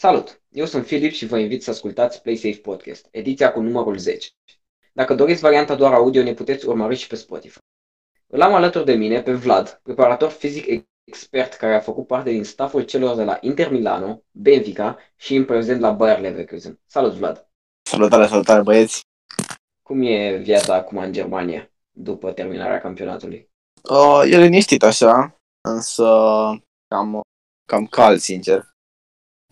Salut! Eu sunt Filip și vă invit să ascultați PlaySafe Podcast, ediția cu numărul 10. Dacă doriți varianta doar audio, ne puteți urmări și pe Spotify. Îl am alături de mine pe Vlad, preparator fizic expert care a făcut parte din stafful celor de la Inter Milano, Benfica și în prezent la Bayer Leverkusen. Salut, Vlad! Salutare, salutare, băieți! Cum e viața acum în Germania, după terminarea campionatului? Uh, e liniștit așa, însă cam, cam cald, sincer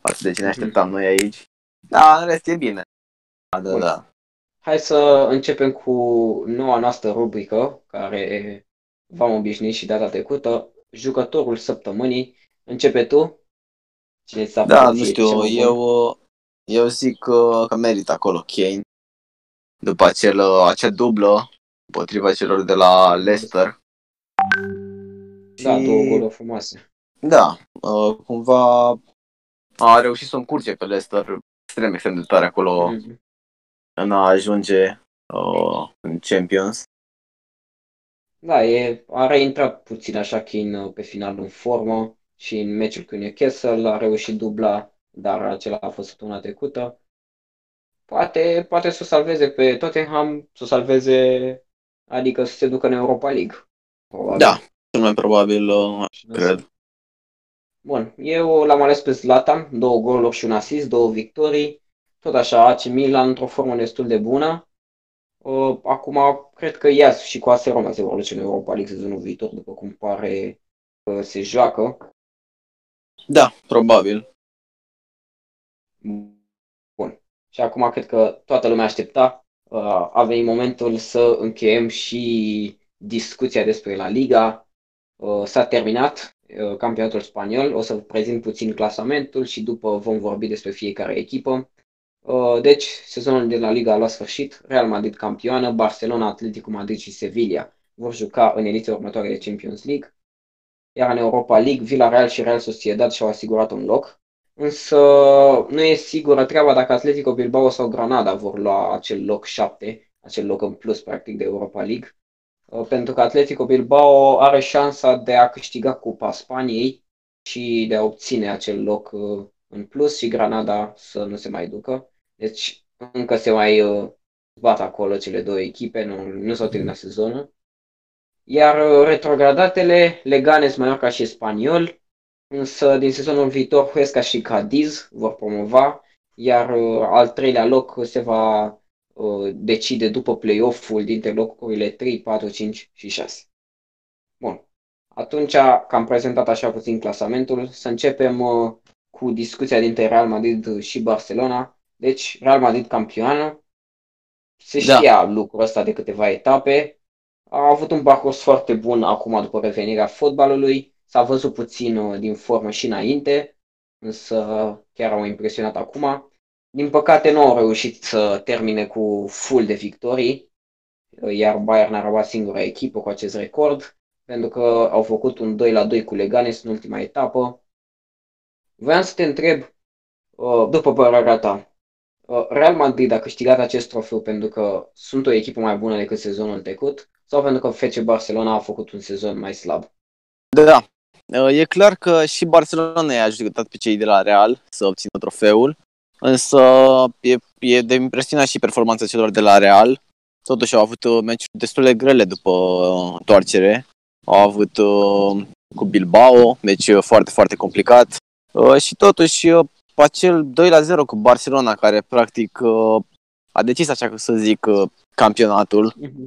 față de ce ne așteptam noi aici. Da, în rest e bine. Da, da, da. Hai să începem cu noua noastră rubrică, care v-am obișnuit și data trecută. Jucătorul săptămânii. Începe tu? Cine s-a da, nu știu, eu, eu zic că, că merită acolo Kane. După acel, acea dublă împotriva celor de la Leicester. Da, și... două goluri frumoase. Da, uh, cumva a reușit să o încurce pe Leicester extrem, extrem de tare acolo mm-hmm. în a ajunge uh, în Champions. Da, e, a reintrat puțin așa Kane uh, pe final în formă și în meciul cu Newcastle a reușit dubla, dar acela a fost săptămâna trecută. Poate, poate să o salveze pe Tottenham, să o salveze, adică să se ducă în Europa League. Probabil. Da, cel mai probabil, uh, cred. Bun, eu l-am ales pe Zlatan, două goluri și un asist, două victorii. Tot așa, AC Milan într-o formă destul de bună. Acum, cred că Ias și cu AS Roma se vor duce în Europa League sezonul viitor, după cum pare că se joacă. Da, probabil. Bun. Și acum cred că toată lumea aștepta. A venit momentul să încheiem și discuția despre La Liga. S-a terminat. Uh, campionatul spaniol. O să vă prezint puțin clasamentul și după vom vorbi despre fiecare echipă. Uh, deci, sezonul de la Liga a luat sfârșit. Real Madrid campioană, Barcelona, Atletico Madrid și Sevilla vor juca în ediția următoare de Champions League. Iar în Europa League, Villarreal și Real Sociedad și-au asigurat un loc. Însă nu e sigură treaba dacă Atletico Bilbao sau Granada vor lua acel loc 7, acel loc în plus practic de Europa League. Uh, pentru că Atletico Bilbao are șansa de a câștiga Cupa Spaniei și de a obține acel loc uh, în plus și Granada să nu se mai ducă. Deci încă se mai uh, bat acolo cele două echipe, nu, nu s-au terminat sezonul. Iar retrogradatele, Leganes, Mallorca și Spaniol, însă din sezonul viitor Huesca și Cadiz vor promova, iar al treilea loc se va Uh, decide după play-off-ul dintre locurile 3, 4, 5 și 6. Bun. Atunci că am prezentat așa puțin clasamentul, să începem uh, cu discuția dintre Real Madrid și Barcelona. Deci, Real Madrid campioană. Se da. știa lucrul ăsta de câteva etape. A avut un parcurs foarte bun acum după revenirea fotbalului. S-a văzut puțin uh, din formă și înainte, însă chiar au impresionat acum. Din păcate nu au reușit să termine cu full de victorii, iar Bayern a rămas singura echipă cu acest record, pentru că au făcut un 2 la 2 cu Leganes în ultima etapă. Vreau să te întreb, uh, după părerea ta, uh, Real Madrid a câștigat acest trofeu pentru că sunt o echipă mai bună decât sezonul trecut sau pentru că FC Barcelona a făcut un sezon mai slab? Da, uh, e clar că și Barcelona i-a ajutat pe cei de la Real să obțină trofeul Însă e, e de impresionat și performanța celor de la Real. Totuși au avut uh, meciuri destul de grele după uh, întoarcere. Au avut uh, cu Bilbao, meci foarte, foarte complicat. Și totuși acel 2 la 0 cu Barcelona, care practic a decis, așa să zic, campionatul. Mhm.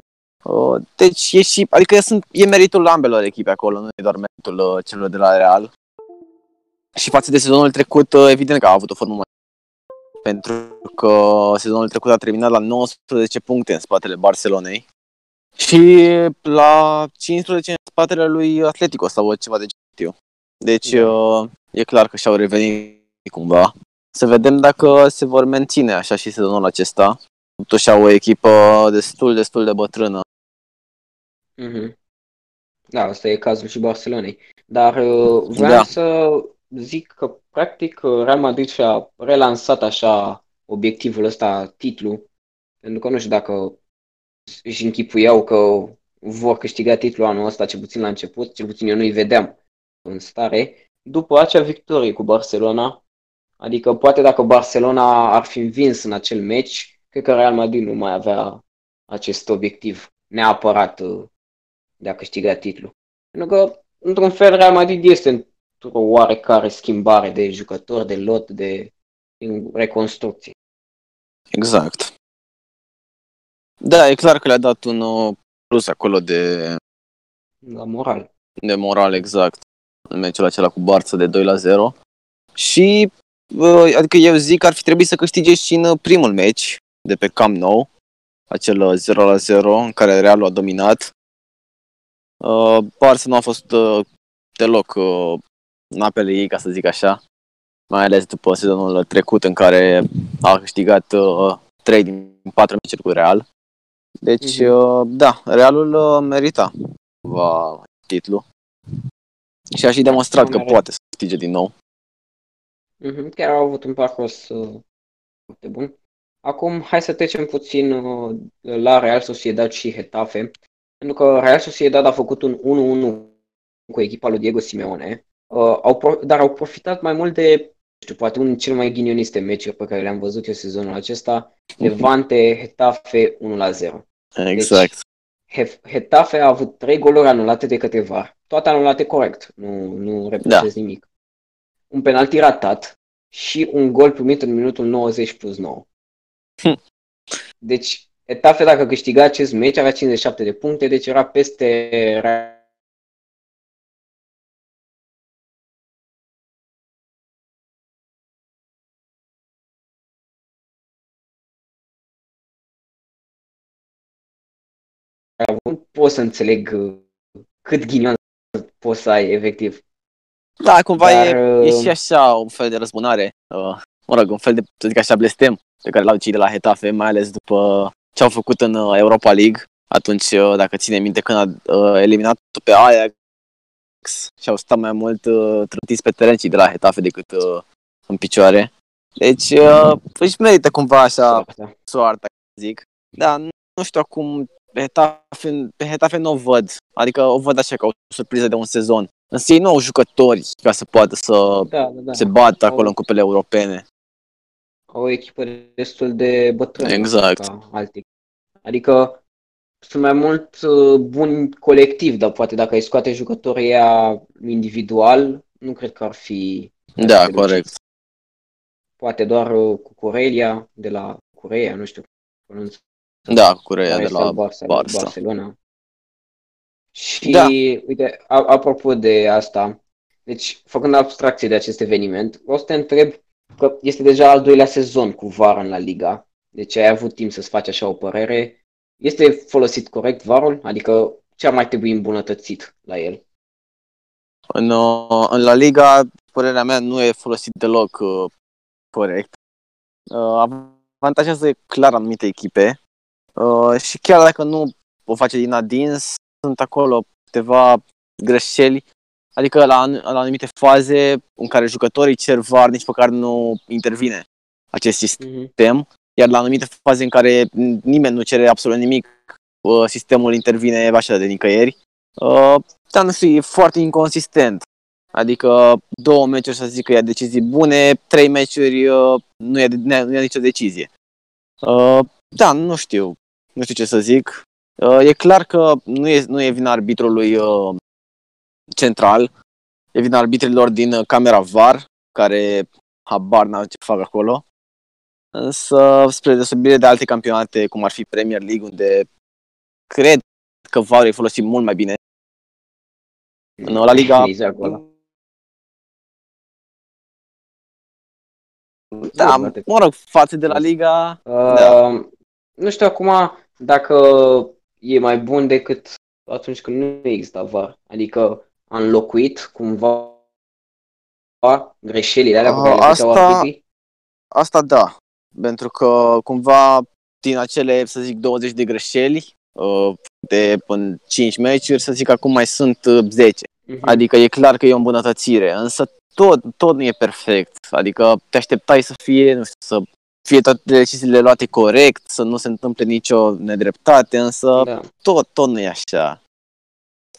Deci e și, adică sunt, e meritul ambelor echipe acolo, nu e doar meritul celor de la Real. Și față de sezonul trecut, evident că a avut o formă mai pentru că sezonul trecut a terminat la 19 puncte în spatele Barcelonei și la 15 în spatele lui Atletico sau ceva de genul. Deci da. Uh, e clar că și-au revenit cumva. Să vedem dacă se vor menține așa și sezonul acesta. Totuși au o echipă destul, destul de bătrână. Mm-hmm. Da, asta e cazul și Barcelonei. Dar uh, vreau da. să zic că practic Real Madrid și-a relansat așa obiectivul ăsta, titlu, pentru că nu știu dacă își închipuiau că vor câștiga titlul anul ăsta, cel puțin la început, cel puțin eu nu-i vedeam în stare. După acea victorie cu Barcelona, Adică poate dacă Barcelona ar fi învins în acel meci, cred că Real Madrid nu mai avea acest obiectiv neapărat uh, de a câștiga titlul. Pentru că, într-un fel, Real Madrid este într-o oarecare schimbare de jucători, de lot, de reconstrucție. Exact. Da, e clar că le-a dat un uh, plus acolo de, La moral. de moral exact în meciul acela cu Barça de 2 la 0. Și uh, adică eu zic că ar fi trebuit să câștige și în uh, primul meci de pe Camp Nou, acel uh, 0 la 0 în care Realul a dominat. Uh, Barça nu a fost uh, deloc uh, în apele ei, ca să zic așa, mai ales după sezonul trecut în care a câștigat uh, 3 din 4 meciuri cu Real. Deci, Mhm. uh, da, Realul uh, merita va titlu și a și demonstrat că Mere- poate să câștige din nou. Mhm, Chiar au avut un parcurs uh, foarte bun. Acum, hai să trecem puțin uh, la Real Sociedad și Getafe. Pentru că Real Sociedad a făcut un 1-1 cu echipa lui Diego Simeone, uh, au pro- dar au profitat mai mult de, nu știu, poate unul dintre cele mai ghinioniste meciuri pe care le-am văzut eu sezonul acesta, Levante Getafe 1-0. Exact. He- Getafe a avut trei goluri anulate de către VAR. Toate anulate corect, nu, nu reproșez nimic. Un penalti ratat și un gol primit în minutul 90 plus 9. Hm. Deci, Etafe, dacă câștiga acest meci, avea 57 de puncte, deci era peste Nu pot să înțeleg uh, cât ghinion poți să ai, efectiv. Da, cumva Dar, e, e uh, și așa un fel de răzbunare, uh, mă rog, un fel de, să zic așa, blestem pe care l-au cei de la Hetafe, mai ales după ce au făcut în uh, Europa League. Atunci, uh, dacă ține minte, când a uh, eliminat pe Ajax și au stat mai mult uh, trântiți pe teren cei de la Hetafe decât uh, în picioare. Deci, uh, își merită cumva așa Da. soarta, zic. Da, nu, nu știu acum, pe Hetafe, pe Hetafe nu o văd. Adică o văd așa ca o surpriză de un sezon. Însă ei nu au jucători ca să poată să Da, da, da. se bată acolo Au- în cupele europene. Au o echipă destul de bătrână. Exact. Ca alte. Adică sunt mai mult uh, buni colectiv, dar poate dacă ai scoate jucătorii ăia individual, nu cred că ar fi ar Da, fi corect. Poate doar uh, cu Corelia, de la Coreia, nu știu. pronunț- Da, cu Coreea care de este la al Barça- Barça. Barcelona. Și, Da. uite, a- apropo de asta, deci, făcând abstracție de acest eveniment, o să te întreb că este deja al doilea sezon cu VAR în la Liga, deci ai avut timp să-ți faci așa o părere. Este folosit corect VAR-ul? Adică ce ar mai trebui îmbunătățit la el? În, uh, în La Liga, părerea mea, nu e folosit deloc uh, corect. Uh, avantajează clar anumite echipe uh, și chiar dacă nu o face din adins, sunt acolo câteva greșeli, adică la, an- la anumite faze în care jucătorii cer VAR, nici măcar nu intervine acest sistem. Mhm. sistem, iar la anumite faze în care nimeni nu cere absolut nimic, uh, sistemul intervine așa de nicăieri. Uh, Dar nu știu, e foarte inconsistent. Adică două meciuri să zic că ia decizii bune, trei meciuri uh, nu ia, nu ia nicio decizie. Uh, Da, nu știu, nu știu ce să zic. Uh, E clar că nu e, nu e vina arbitrului uh, central, e vina arbitrilor din uh, camera VAR, care habar n-au ce fac acolo. Însă, spre deosebire de alte campionate, cum ar fi Premier League, unde cred că VAR e folosit mult mai bine. În La Liga... Exact, ăla. Da, Atât. mă rog, față de La Liga... Uh, Da. Nu știu acum dacă e mai bun decât atunci când nu exista VAR. Adică a înlocuit cumva greșelile alea pe Uh, care le făceau asta- arbitrii. Asta da, pentru că cumva din acele, să zic, 20 de greșeli uh, de în 5 meciuri, să zic, acum mai sunt uh, 10. Mhm. Adică e clar că e o îmbunătățire, însă tot, tot nu e perfect. Adică te așteptai să fie, nu știu, să fie toate deciziile luate corect, să nu se întâmple nicio nedreptate, însă Da. tot, tot nu e așa.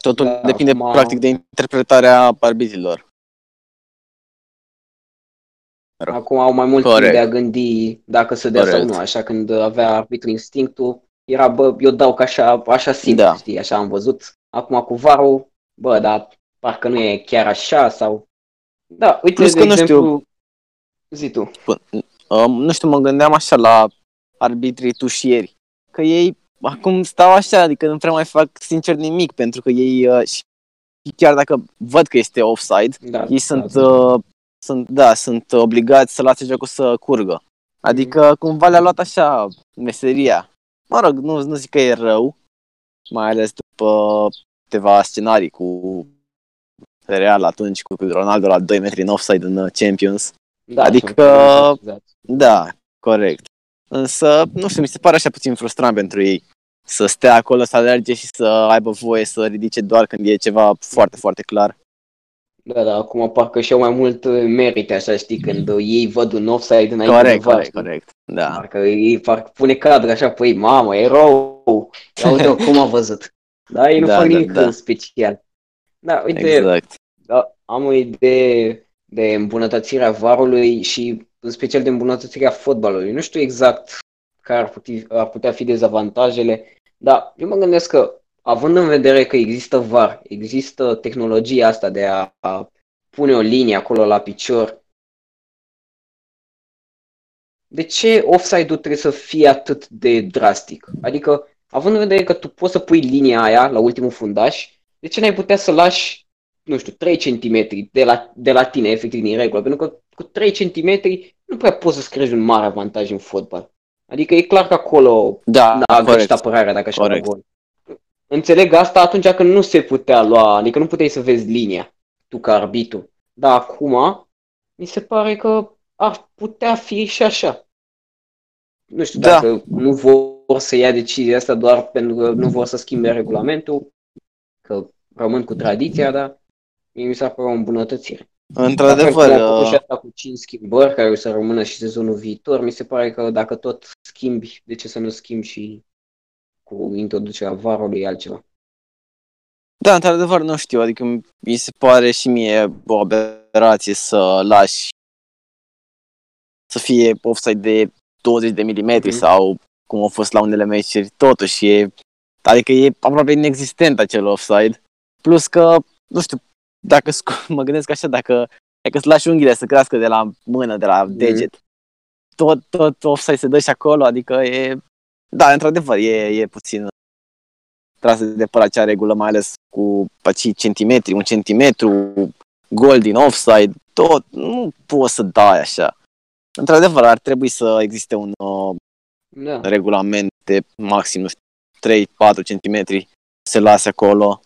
Totul Da, depinde acum- practic de interpretarea arbitrilor. Acum au mai mult timp Corect. de a gândi dacă să dea sau Corect. nu. Așa când avea arbitru instinctul, era, bă, eu dau ca așa, așa simt, Da. știi, așa am văzut. Acum cu varul, bă, dar parcă nu e chiar așa sau... Da, uite, Plus de că nu exemplu, zi tu. Uh, nu știu, mă gândeam așa la arbitrii tușieri. Că ei acum stau așa, adică nu prea mai fac sincer nimic, pentru că ei, uh, și chiar dacă văd că este offside, Da, ei sunt, da, uh, sunt, da, sunt obligați să lase jocul să curgă. Adică cumva le-a luat așa meseria. Mă rog, nu, nu zic că e rău, mai ales după câteva scenarii cu Real atunci, cu Ronaldo la 2 metri în offside în uh, Champions. da, adică- sunt exact. Da, corect. Însă, nu știu, mi se pare așa puțin frustrant pentru ei să stea acolo, să alerge și să aibă voie să ridice doar când e ceva foarte, foarte clar. Da, da, acum parcă și-au mai mult uh, merite, așa, știi, când uh, ei văd un offside înainte Corect, de VAR, corect, știi? corect. Da, Parcă ei parcă pune cadru așa pe ei, mamă, erou, ia uite cum a văzut. Da, ei nu Da, fac da, nimic da. special. Da, uite, exact. da, am o idee de îmbunătățirea varului și în special de îmbunătățirea fotbalului. Nu știu exact care ar putea, ar putea fi dezavantajele, dar eu mă gândesc că, având în vedere că există VAR, există tehnologia asta de a, a pune o linie acolo la picior, de ce offside-ul trebuie să fie atât de drastic? Adică, având în vedere că tu poți să pui linia aia la ultimul fundaș, de ce n-ai putea să lași, nu știu, 3 cm de la, de la tine, efectiv, din regulă? Pentru că cu 3 cm nu prea poți să-ți creezi un mare avantaj în fotbal. Adică e clar că acolo Da, n-a greșit corect. apărarea dacă așa Corect. gol. Înțeleg asta atunci când nu se putea lua, adică nu puteai să vezi linia, tu ca arbitru. Dar acum, mi se pare că ar putea fi și așa. Nu știu Da. dacă nu vor să ia decizia asta doar pentru că nu vor să schimbe regulamentul, că rămân cu tradiția, dar mie mi s-a părut o îmbunătățire. Într-adevăr, La fel cum au făcut și uh, asta cu 5 schimbări care o să rămână și sezonul viitor, mi se pare că dacă tot schimbi, de ce să nu schimbi și cu introducerea varului altceva? da, într-adevăr, nu știu, adică mi se pare și mie o aberație să lași să fie offside de 20 de milimetri Mhm. sau cum a fost la unele meciuri, totuși e, adică e aproape inexistent acel offside. Plus că, nu știu, dacă sc- mă gândesc așa, dacă, dacă îți lași unghiile să crească de la mână, de la Mhm. deget, tot, tot offside se dă și acolo, adică e, da, într-adevăr, e, e puțin trasă de păr acea regulă, mai ales cu acei centimetri, un centimetru, gol din offside, tot, nu poți să dai așa. Într-adevăr, ar trebui să existe un uh, Da. regulament de maxim, nu știu, 3-4 centimetri se lase acolo.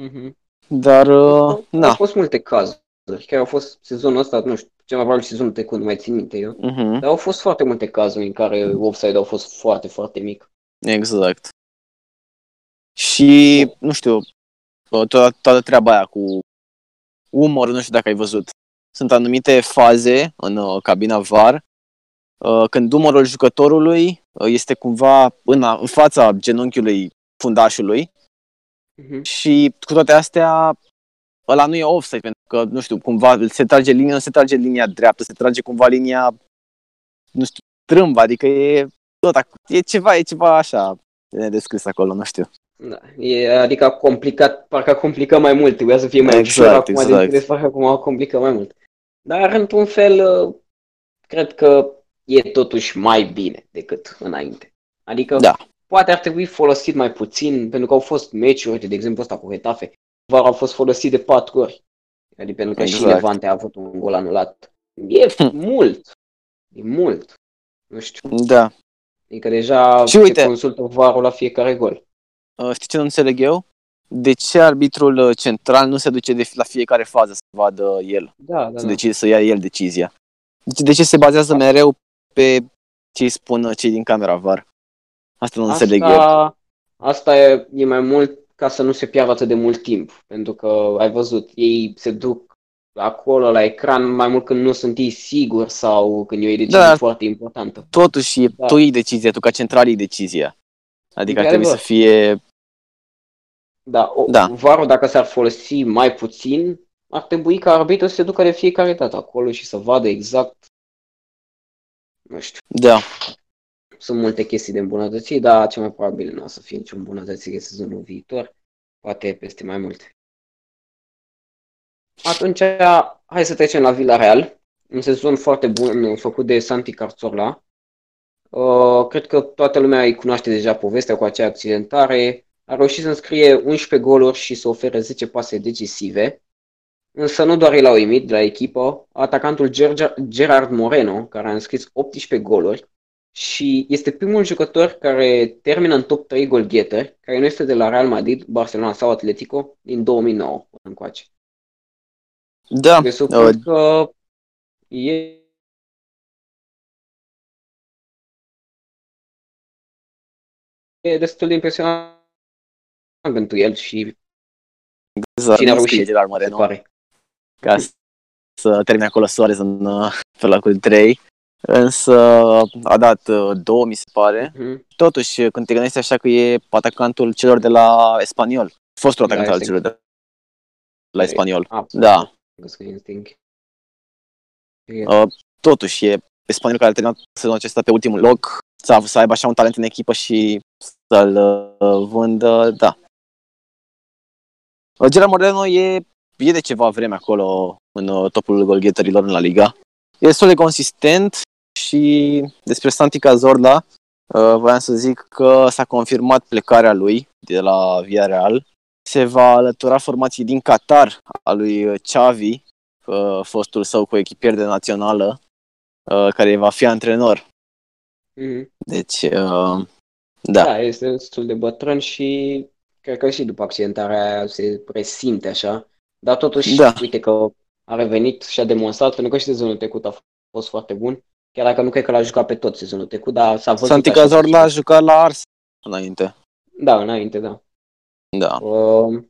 Mhm. Dar, uh, Au na. fost multe cazuri. Chiar au fost sezonul ăsta, nu știu, cel mai probabil sezonul trecut, nu mai țin minte eu. Uh-huh. Dar au fost foarte multe cazuri în care offside au fost foarte, foarte mic. Exact. Și, nu știu, toată, toată treaba aia cu umor, nu știu dacă ai văzut. Sunt anumite faze în uh, cabina VAR uh, când umorul jucătorului uh, este cumva în, în fața genunchiului fundașului Mhm. și cu toate astea ăla nu e offside pentru că, nu știu, cumva se trage linia, nu se trage linia dreaptă, se trage cumva linia, nu știu, trâmbă, adică e tot, ac- e ceva, e ceva așa de nedescris acolo, nu știu. Da. E, adică a complicat, parcă a complicat mai mult. Trebuia să fie mai Exact, ușor acum, exact. decât parcă acum a complicat mai mult. Dar, într-un fel, uh, cred că e totuși mai bine decât înainte. Adică, Da. Poate ar trebui folosit mai puțin, pentru că au fost meciuri, uite, de exemplu ăsta cu Hetafe, VAR au fost folosit de patru ori. Adică pentru că și Exact. Levante a avut un gol anulat. E Hm. mult. E mult. Nu știu. Da. Adică deja Și uite- se consultă VAR-ul la fiecare gol. Uh, Știi ce nu înțeleg eu? De ce arbitrul uh, central nu se duce de, la fiecare fază să vadă el, Da, da, să, da. decide, să ia el decizia? De, de ce se bazează mereu pe ce îi spun uh, cei din camera VAR? Asta nu înțeleg eu. Asta, asta e, e mai mult ca să nu se piardă atât de mult timp. Pentru că ai văzut, ei se duc acolo la ecran mai mult când nu sunt ei siguri sau când e o decizie Da. foarte importantă. Totuși, Da. tu iei decizia, tu ca central iei decizia. Adică ar trebui să Într-adevăr. fie... Da, o, Da. varul dacă s-ar folosi mai puțin, ar trebui ca arbitru să se ducă de fiecare dată acolo și să vadă exact nu știu. Da. Sunt multe chestii de îmbunătățit, dar cel mai probabil nu o să fie nicio îmbunătățire sezonul viitor, poate peste mai multe. Atunci, hai să trecem la Villarreal. Un sezon foarte bun făcut de Santi Cazorla. Uh, cred că toată lumea îi cunoaște deja povestea cu acea accidentare. A reușit să înscrie 11 goluri și să ofere 10 pase decisive. Însă nu doar el a uimit de la echipă, atacantul Gerard Moreno, care a înscris 18 goluri și este primul jucător care termină în top 3 golgheter, care nu este de la Real Madrid, Barcelona sau Atletico din 2009 încoace. Da. Presupun uh, că e e destul de impresionant pentru el și exact, cine a reușit, Gerard Moreno, pare. ca să termine acolo Soares în uh, pe locul 3. Însă a dat uh, două, mi se pare. Mm-hmm. Totuși, când te gândești așa că e atacantul celor de la Espaniol, fostul da, atacant al celor de la Espaniol. Da. Uh, totuși, e Spaniol care a terminat sezonul acesta pe ultimul loc, să, să aibă așa un talent în echipă și să-l uh, vândă, da. Uh, Gerard Moreno e, e de ceva vreme acolo în uh, topul golgheterilor în la Liga. E destul de consistent și despre Santi Cazorla uh, voiam să zic că s-a confirmat plecarea lui de la Villarreal. Se va alătura formației din Qatar a lui Xavi, uh, fostul său cu echipier de națională, uh, care va fi antrenor. Mm-hmm. Deci, uh, da. Da, este destul de bătrân și cred că și după accidentarea aia se resimte așa. Dar totuși, da. uite că a revenit și a demonstrat, pentru că și sezonul trecut a fost foarte bun. Chiar dacă nu cred că l-a jucat pe tot sezonul trecut, dar s-a văzut Santi Cazor l-a jucat la Ars înainte. Da, înainte, da. Da. Uh,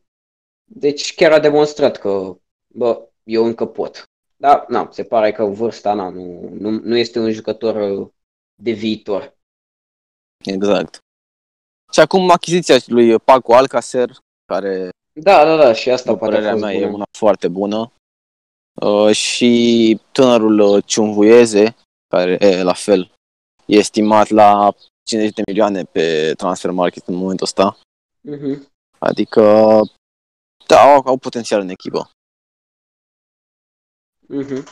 deci chiar a demonstrat că, bă, eu încă pot. Da, na, se pare că vârsta na, nu, nu, nu este un jucător uh, de viitor. Exact. Și acum achiziția lui Paco Alcacer, care da, da, da, și asta poate părerea mea bună. e una foarte bună. Uh, și tânărul uh, Ciunvuieze, care e la fel, e estimat la 50 de milioane pe transfer market în momentul ăsta. Uh-huh. Adică, da, au, au potențial în echipă. Uh-huh.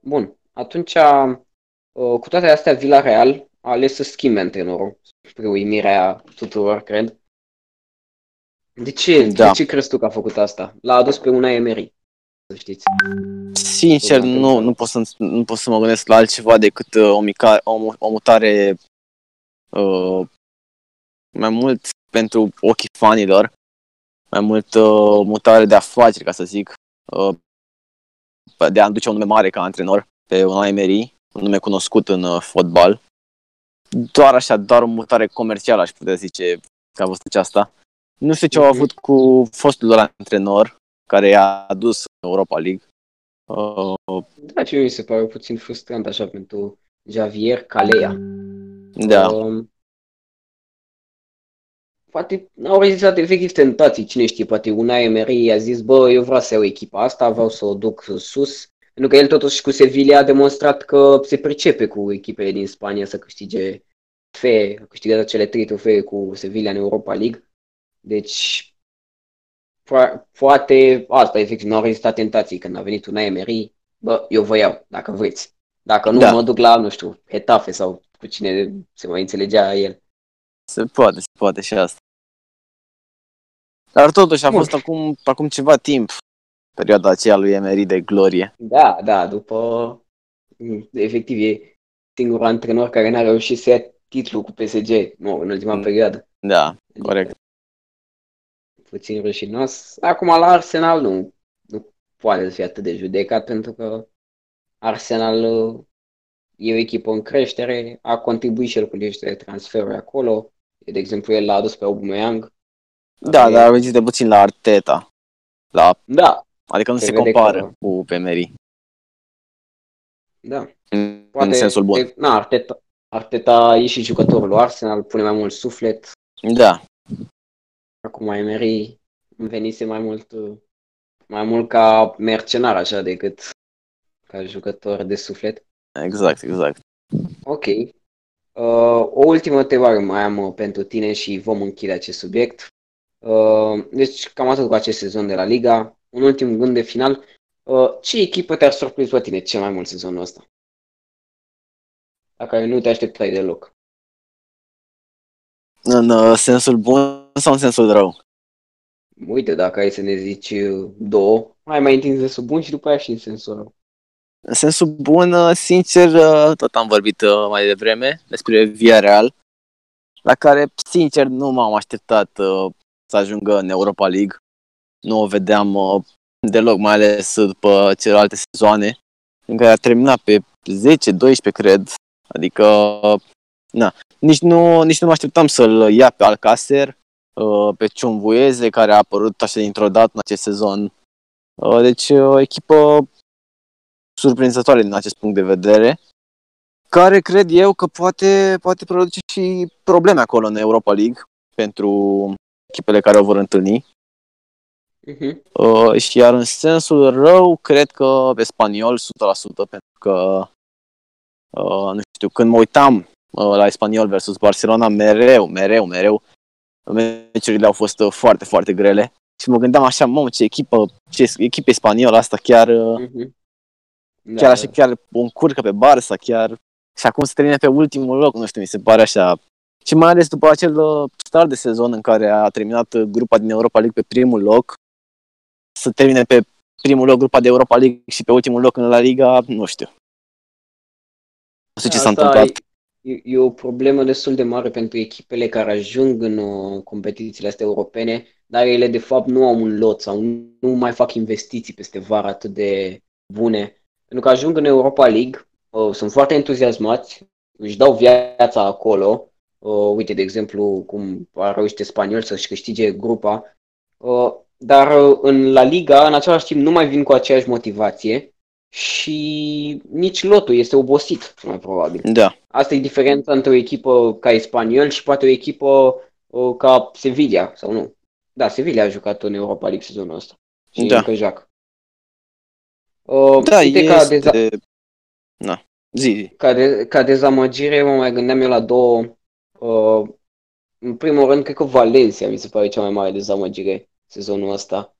Bun, atunci, uh, cu toate astea, Villarreal a ales să schimbe antrenorul, spre uimirea tuturor, cred. De ce? Da. De ce crezi tu că a făcut asta? L-a adus pe una Emery, să știți. Sincer, nu, nu, pot să, nu pot să mă gândesc la altceva decât uh, o, mica, o, o mutare uh, mai mult pentru ochii fanilor, mai mult uh, mutare de afaceri, ca să zic, uh, de a aduce un nume mare ca antrenor pe un Emery, un nume cunoscut în uh, fotbal. Doar așa, doar o mutare comercială, aș putea zice că a fost aceasta. Nu știu ce au avut cu fostul lor antrenor, care i-a adus în Europa League. Uh, da, ce mi se pare puțin frustrant așa pentru Javier Calea. Da. Uh, poate au rezistat efectiv tentații, cine știe, poate una Emery a zis, bă, eu vreau să iau echipa asta, vreau să o duc sus, pentru că el totuși cu Sevilla a demonstrat că se pricepe cu echipele din Spania să câștige fe, a câștigat acele trei trofee cu Sevilla în Europa League. Deci, poate asta, efectiv, nu au rezistat tentații când a venit un Emery, bă, eu vă iau, dacă vreți. Dacă nu, da. mă duc la, nu știu, Hetafe sau cu cine se mai înțelegea el. Se poate, se poate și asta. Dar totuși a Bun. fost acum, acum ceva timp perioada aceea lui Emery de glorie. Da, da, după efectiv e singurul antrenor care n-a reușit să ia titlul cu PSG nu, în ultima mm. perioadă. Da, corect. Adică, puțin rușinos. Acum la Arsenal nu, nu poate să fie atât de judecat pentru că Arsenal e o echipă în creștere, a contribuit și el cu niște transferuri acolo. De exemplu, el l-a adus pe Aubameyang. Da, dar am de puțin la Arteta. La... Da. Adică nu se, se compară că... cu Pemery. Da. În, Poate, în sensul bun. De, na, Arteta, Arteta e și jucătorul lui Arsenal, pune mai mult suflet. Da. Acum Emery venise mai mult mai mult ca mercenar așa decât ca jucător de suflet. Exact, exact. Ok. Uh, o ultimă întrebare mai am uh, pentru tine și vom închide acest subiect. Uh, deci cam atât cu acest sezon de la Liga. Un ultim gând de final. Uh, ce echipă te-a surprins pe tine cel mai mult sezonul ăsta? La care nu te așteptai deloc. În uh, sensul bun sau în sensul rău? Uite, dacă ai să ne zici uh, două, mai mai întins de sub bun și după aia și în sensul rău. În sensul bun, uh, sincer, uh, tot am vorbit uh, mai devreme despre Via Real, la care, sincer, nu m-am așteptat uh, să ajungă în Europa League. Nu o vedeam uh, deloc, mai ales după celelalte sezoane, în care a terminat pe 10-12, cred. Adică, uh, na, nici nu, nici nu mă așteptam să-l ia pe Alcacer, uh, pe Ciumvueze, care a apărut așa dintr-o dată în acest sezon. Uh, Deci, o echipă surprinzătoare din acest punct de vedere, care cred eu că poate, poate produce și probleme acolo în Europa League pentru echipele care o vor întâlni. Uh-huh. Uh, și iar în sensul rău, cred că pe spaniol 100%, pentru că, uh, nu știu, când mă uitam uh, la Espanyol versus Barcelona, mereu, mereu, mereu, meciurile au fost uh, foarte, foarte grele. Și mă gândeam așa, mamă, ce echipă, ce echipă spaniolă asta chiar, uh, Uh-huh. Da, chiar așa, chiar o încurcă pe Barça, chiar și acum se termine pe ultimul loc, nu știu, mi se pare așa. Și mai ales după acel uh, start de sezon în care a terminat uh, grupa din Europa League pe primul loc, să termine pe primul loc grupa de Europa League și pe ultimul loc în La Liga, nu știu. Nu știu ce s-a Asta întâmplat. E, e o problemă destul de mare pentru echipele care ajung în uh, competițiile astea europene, dar ele de fapt nu au un lot sau nu, nu mai fac investiții peste vară atât de bune. Pentru că ajung în Europa League, uh, sunt foarte entuziasmați, își dau viața acolo. Uh, uite, de exemplu, cum a reușit spaniol să-și câștige grupa. Uh, dar uh, în La Liga, în același timp, nu mai vin cu aceeași motivație și nici lotul este obosit, cel mai probabil. Da, Asta e diferența între o echipă ca Espanyol și poate o echipă uh, ca Sevilla, sau nu? Da, Sevilla a jucat în Europa League sezonul ăsta. Și Da. încă joacă. Uh, da, uite, ca, deza- este... Na, zi, zi. ca, de- ca dezamăgire mă mai gândeam eu la două. Uh, în primul rând, cred că Valencia mi se pare cea mai mare dezamăgire sezonul ăsta.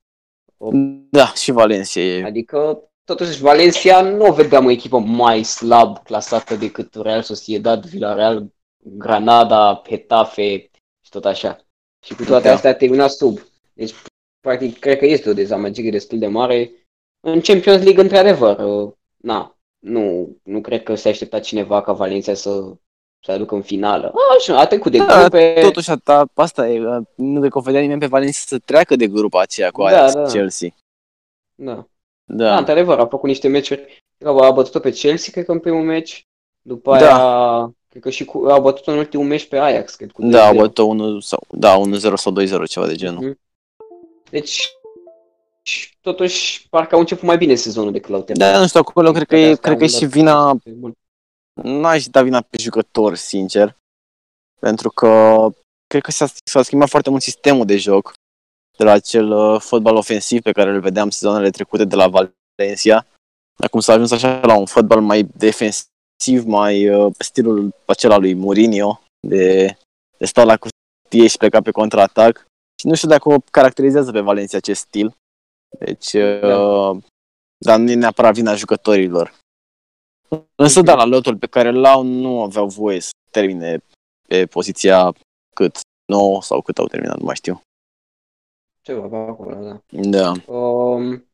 Da, și Valencia e... Adică, totuși, Valencia nu o vedeam o echipă mai slab clasată decât Real Sociedad, Villarreal, Granada, Getafe și tot așa. Și cu toate Da. astea a terminat sub. Deci, practic, cred că este o dezamăgire destul de mare. În Champions League, într-adevăr, uh, na, nu, nu cred că se aștepta cineva ca Valencia să se aducă în finală. Așa, a trecut de Da, grupe. totuși ta, asta e, uh, nu cred că o vedea nimeni pe Valencia să treacă de grupa aceea cu Da, Ajax da. Chelsea. Da. Da, Da, într-adevăr, a făcut niște meciuri. Cred că a bătut-o pe Chelsea, cred că în primul meci. După Da. aia, cred că și cu, a bătut-o în ultimul meci pe Ajax, cred, cu da, au 2-0. bătut 1 sau da, 1-0 sau 2-0, ceva de genul. Mhm. Deci, și totuși, parcă au început mai bine sezonul decât l-au terminat. Da, nu știu, acolo cred că Toate e, astea cred că e au și dat- vina, Bun. n-aș da vina pe jucător, sincer, pentru că cred că s-a, s-a schimbat foarte mult sistemul de joc de la acel uh, fotbal ofensiv pe care îl vedeam sezonele trecute de la Valencia. Acum s-a ajuns așa la un fotbal mai defensiv, mai uh, pe stilul acela lui Mourinho, de, de sta la cutie și pleca pe contraatac. Și nu știu dacă o caracterizează pe Valencia acest stil. Deci, uh, dar nu e neapărat vina jucătorilor. Însă, Ok. da, la lotul pe care l-au nu aveau voie să termine pe poziția cât 9 sau cât au terminat, nu mai știu. Ceva pe acolo, da. Da. Um,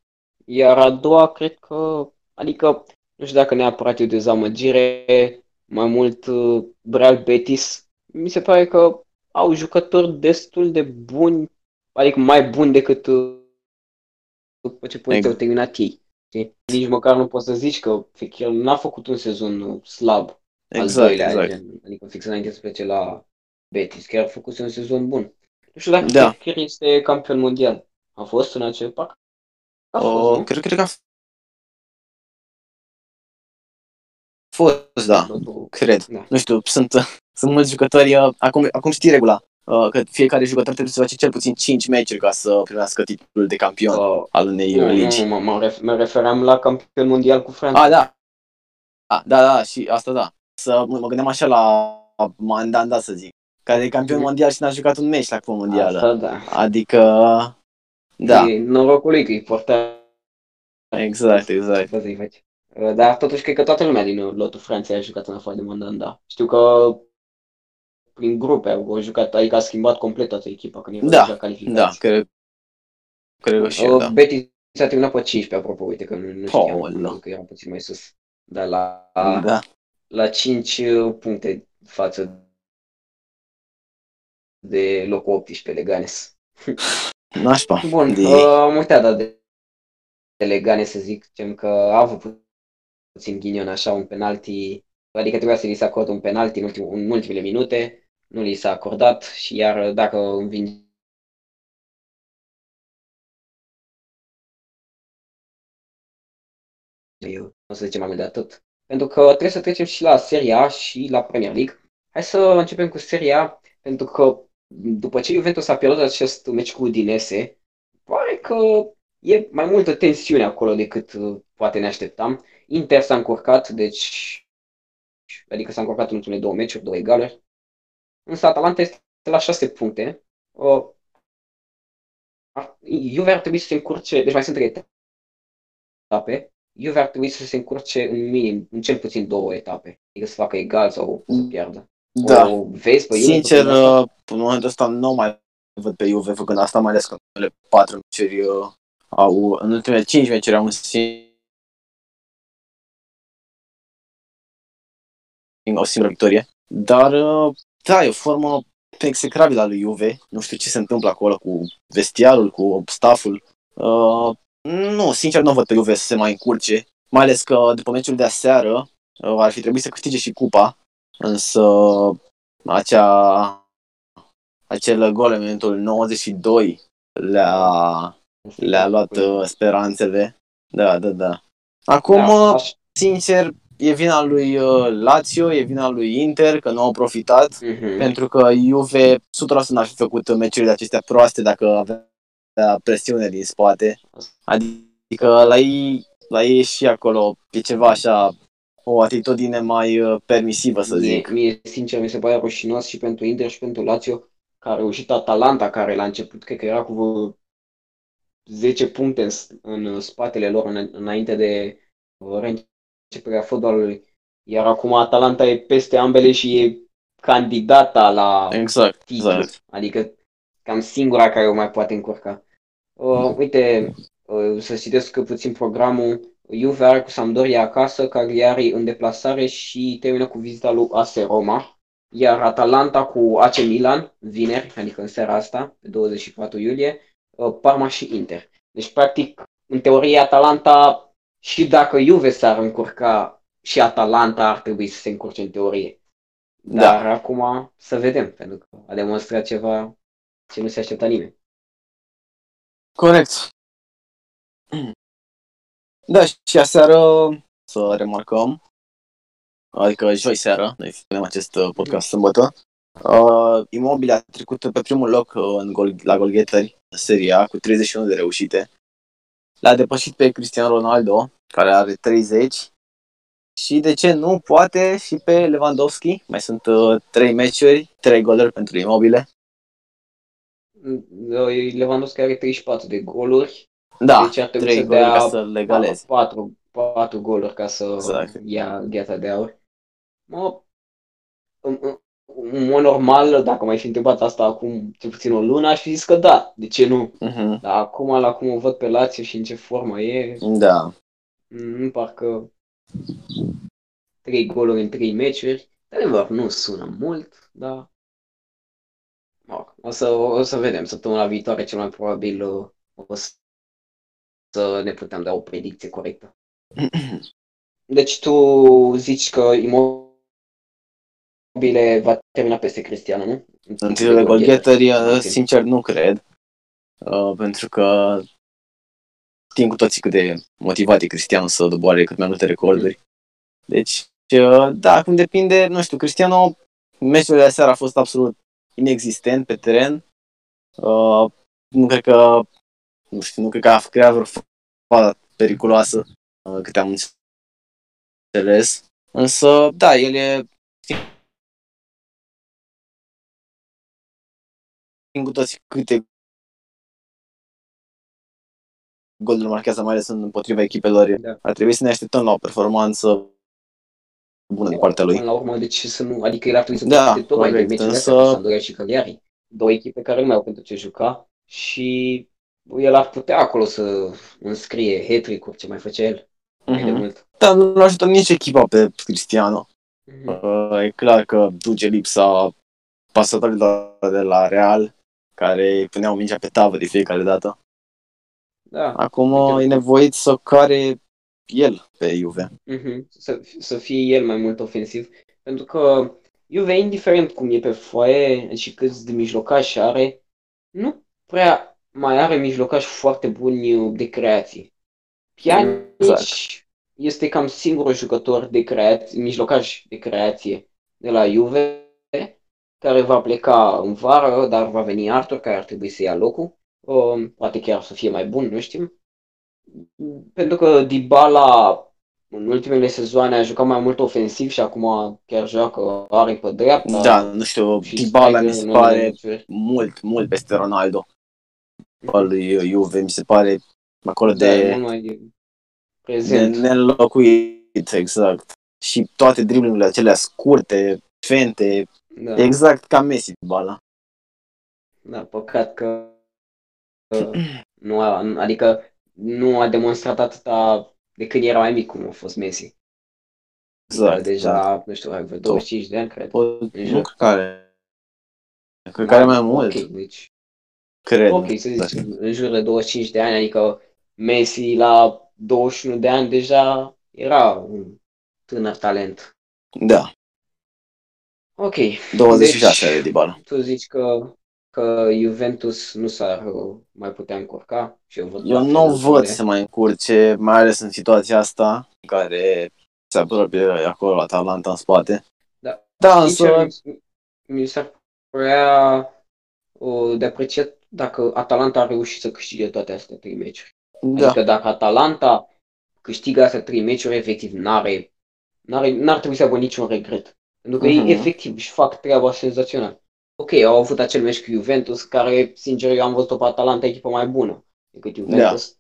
iar a doua, cred că, adică, nu știu dacă neapărat e o dezamăgire, mai mult uh, Real Betis, mi se pare că au jucători destul de buni, adică mai buni decât uh, după ce poziție au Exact. terminat ei. știi? Nici măcar nu poți să zici că Fekir n-a făcut un sezon uh, slab, al Exact, doilea, exact. gen, adică fix înainte să plece la Betis, chiar a făcut un sezon bun. Nu știu dacă Da. Fekir este campion mondial. A fost în acel pac? A fost, O, nu? cred, cred că a fost, da. Lotul- Cred. Da. Nu știu, sunt, sunt mulți jucători, uh, acum, acum știi regula. uh, că fiecare jucător trebuie să face cel puțin 5 meciuri ca să primească titlul de campion Uh, al unei nu, ligi. nu, mă, mă, ref- mă refeream la campion mondial cu Franța. Ah, da. Ah, da, da, și asta da. Să mă mă gândeam așa la Mandanda, să zic, care e campion Mhm. mondial și n-a jucat un meci la Cupa Mondială. Asta da. Adică, da, E norocul lui că e portar. exact, exact. Să să-i faci. Uh, Dar totuși cred că toată lumea din lotul Franței a jucat în afară de Mandanda. Știu că prin grupe au jucat, adică a schimbat complet toată echipa când era Da, deja calificat. Da, cred, cred că și eu, Uh, da. Betis s-a terminat pe 15, apropo, uite că nu, nu știam, Aoleu. că era puțin mai sus. Dar la, Da, la 5 puncte față de locul 18 Leganes. nașpa. Bun, De... uh, am uitat da, de, de Leganes să zic, zicem că a avut pu- puțin ghinion așa un penalti, adică trebuia să li se acorde un penalti în, ultim, în ultimele minute, nu li s-a acordat și iar dacă învinge eu o să zicem mai mult de atât. Pentru că trebuie să trecem și la Serie A și la Premier League. Hai să începem cu Serie A, pentru că după ce Juventus a pierdut acest meci cu Udinese, pare că e mai multă tensiune acolo decât uh, poate ne așteptam. Inter s-a încurcat, deci adică s-a încurcat în ultimele două meciuri, două egaluri. Însă Atalanta este la șase puncte. Uh, ar- Juve ar trebui să se încurce, deci mai sunt trei etape. Juve ar trebui să se încurce în minim, în cel puțin două etape. Adică să facă egal sau să piardă. Da, O vezi pe Juve sincer, făcând asta? uh, în momentul ăsta nu mai văd pe Juve făcând asta, mai ales că în ultimele patru meciuri uh, au, în ultimele cinci meciuri au un singur o singură victorie. Dar, uh, da, e o formă execrabilă a lui Juve. Nu știu ce se întâmplă acolo cu vestiarul, cu stafful. Uh, nu, sincer, nu văd pe Juve să se mai încurce. Mai ales că după meciul de aseară uh, ar fi trebuit să câștige și cupa. Însă acea, acel gol în minutul 92 le-a, le-a luat uh, speranțele. Da, da, da. Acum, Da, uh, aș- sincer, e vina lui uh, Lazio, e vina lui Inter că nu au profitat, Mhm. pentru că Juve 100% n-ar fi făcut meciurile acestea proaste dacă avea presiune din spate. Adică la ei, la ei și acolo e ceva așa, o atitudine mai uh, permisivă, să Mie, zic. mie, sincer, mi se pare rușinos și pentru Inter și pentru Lazio, că a reușit Atalanta, care la început cred că era cu vreo 10 puncte în, s- în spatele lor în, înainte de uh, reînceperea fotbalului. Iar acum Atalanta e peste ambele și e candidata la Exact, titlu. exact. Adică cam singura care o mai poate încurca. Uh, uite, uh, să citesc puțin programul. Juve are cu Sampdoria acasă, Cagliari în deplasare și termină cu vizita lui AS Roma. Iar Atalanta cu AC Milan, vineri, adică în seara asta, pe 24 iulie, uh, Parma și Inter. Deci, practic, în teorie, Atalanta, și dacă Juve s-ar încurca, și Atalanta ar trebui să se încurce în teorie. Dar acum să vedem, pentru că a demonstrat ceva ce nu se aștepta nimeni. Corect. Da, și aseară să remarcăm, adică joi seara, noi filmăm acest uh, podcast sâmbătă, uh, Immobile a trecut pe primul loc uh, în gol, la golghetări în Serie A cu 31 de reușite. L-a depășit pe Cristiano Ronaldo, care are 30. Și de ce nu, poate și pe Lewandowski. Mai sunt uh, 3 meciuri, 3 goluri pentru Immobile. Lewandowski are 34 de goluri, Da, deci ar trebui 3 să goluri dea ca să legaleze. 4, 4 goluri ca să Exact. ia gheata de aur. Mă, în, în, în mod normal, dacă mai fi întrebat asta acum cel puțin o lună, aș fi zis că da, de ce nu? Mhm. Dar acum, la cum o văd pe Lazio și în ce formă e, Da. nu parcă 3 goluri în 3 meciuri. De adevăr, nu sună mult, dar mă, o să, o să vedem. Săptămâna viitoare, cel mai probabil, uh, o să să ne putem da o predicție corectă. Deci tu zici că Immobile va termina peste Cristiano, nu? În tirul de golghetări, uh, Puțin. sincer, nu cred. Uh, pentru că știm cu toții cât de motivat e Cristiano să doboare cât mai multe recorduri. Deci, uh, da, acum depinde, nu știu, Cristiano, meciul de seară a fost absolut inexistent pe teren. Uh, nu cred că, nu știu, nu cred că a creat vreo fază periculoasă, uh, câte am înțeles. Însă, da, el e știm cu toți câte goluri marchează, mai ales împotriva echipelor. Da. Ar trebui să ne așteptăm la o performanță bună din partea lui. Până la urmă, de ce să nu? Adică el ar trebui să Da, profite tocmai de corect, meciurile însă- astea cu Sampdoria și Cagliari. Două echipe care nu mai au pentru ce juca și el ar putea acolo să înscrie hat-trick-uri ce mai făcea el mai de Mhm. mult. Dar nu ajută nici echipa pe Cristiano. Mhm. Uh, E clar că duce lipsa pasatorilor de la Real, care îi puneau mingea pe tavă de fiecare dată. Da. Acum Uite. e nevoit să care el pe Juve. Mhm. Să, să fie el mai mult ofensiv. Pentru că Juve, indiferent cum e pe foaie și câți de mijlocași are, nu prea mai are mijlocași foarte buni de creație. Pjanic Exact. este cam singurul jucător de creație, mijlocaș de creație de la Juve, care va pleca în vară, dar va veni Arthur, care ar trebui să ia locul. Um, poate chiar să fie mai bun, nu știm. Pentru că Dybala în ultimele sezoane a jucat mai mult ofensiv și acum chiar joacă, are pe dreapta. Da, nu știu, și Dybala mi striker se în pare meciuri. mult, mult peste Ronaldo. Al lui Juve mi se pare acolo Da, e de, mult mai de prezent. neînlocuit, exact. Și toate driblingurile acelea scurte, fente, Da. exact ca Messi Dybala. Da, păcat că că nu a, adică nu a demonstrat atâta de când era mai mic cum a fost Messi. Exact. Deja, nu știu, are vreo 25 de ani, cred. O, în nu jur. cred că are. Cred că are mai mult, Ok, deci, cred. ok, să zicem, în jur de 25 de ani, adică Messi la 21 de ani deja era un tânăr talent. Da, Ok, 26 Deci- are Dybala. tu zici că, că Juventus nu s-ar uh, mai putea încurca și eu văd Eu la nu fel văd de- să se mai încurce, mai ales în situația asta, în care se apropie acolo Atalanta în spate. Da. Da, însă, Sincer, mi s-ar părea uh, de apreciat dacă Atalanta a reușit să câștige toate astea trei meciuri. da, Adică dacă Atalanta câștigă astea trei meciuri, efectiv n-are, n-are, n-ar trebui să aibă niciun regret. Pentru că Mhm. ei efectiv își fac treaba senzațional. Ok, au avut acel meci cu Juventus, care, sincer, eu am văzut-o pe Atalanta echipă mai bună decât Juventus.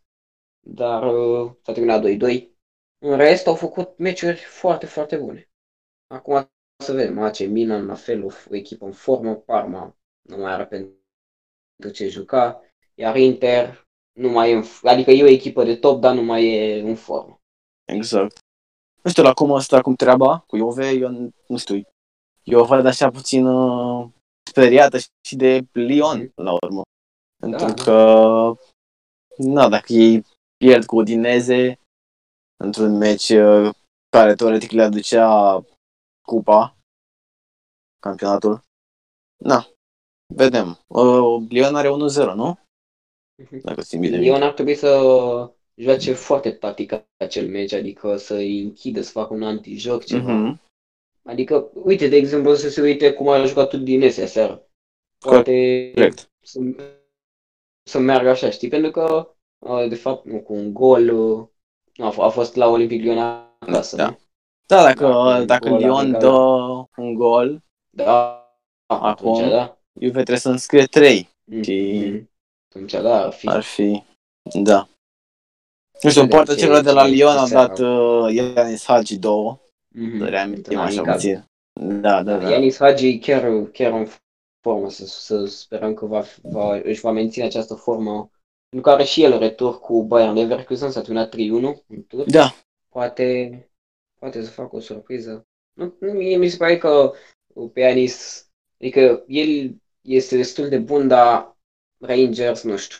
Dar uh, s-a terminat 2-2. În rest, au făcut meciuri foarte, foarte bune. Acum să vedem, AC Milan, la fel, o, o echipă în formă, Parma nu mai are pentru ce juca, iar Inter nu mai e în, adică e o echipă de top, dar nu mai e în formă. exact. Nu știu, la cum ăsta, cum treaba cu Juve, eu nu- nu știu, eu o văd așa puțin uh, speriată și de Lyon, la urmă. Pentru da. că, na, dacă ei pierd cu Udineze într-un meci uh, care teoretic le aducea cupa, campionatul, na, vedem. Uh, Lyon are 1-0, nu? Dacă țin bine. minte. Lyon ar trebui să joace foarte tactic acel meci, adică să-i închidă, să facă un antijoc, ceva. Mhm. Adică, uite, de exemplu, să se uite cum a jucat Udinese aseară. Poate Corect. să, să meargă așa, știi? Pentru că, uh, de fapt, nu, cu un gol uh, a, f- a fost la Olympic Lyon acasă, Da. nu? Da, dacă, Da, dacă un gol Lyon adică- dă un gol, Da, Acum- atunci, da. Juve trebuie să înscrie 3. Mm, Și- mm. Atunci, da, ar fi. Ar fi, da. Nu știu, în Vedem partea ce- celor de la ce- Lyon ce au seara. dat uh, Ianis Hagi două, Mhm. să reamintim Da, așa amical. puțin. Da, da, da. Ianis Hagi e chiar, chiar în formă, să, să sperăm că va, va, își va menține această formă. Pentru că are și el retur cu Bayern Leverkusen, s-a terminat 3-1 în tur. Da, Poate, poate să facă o surpriză. Nu, nu, mie mi se pare că pe Ianis, adică el este destul de bun, dar Rangers, nu știu,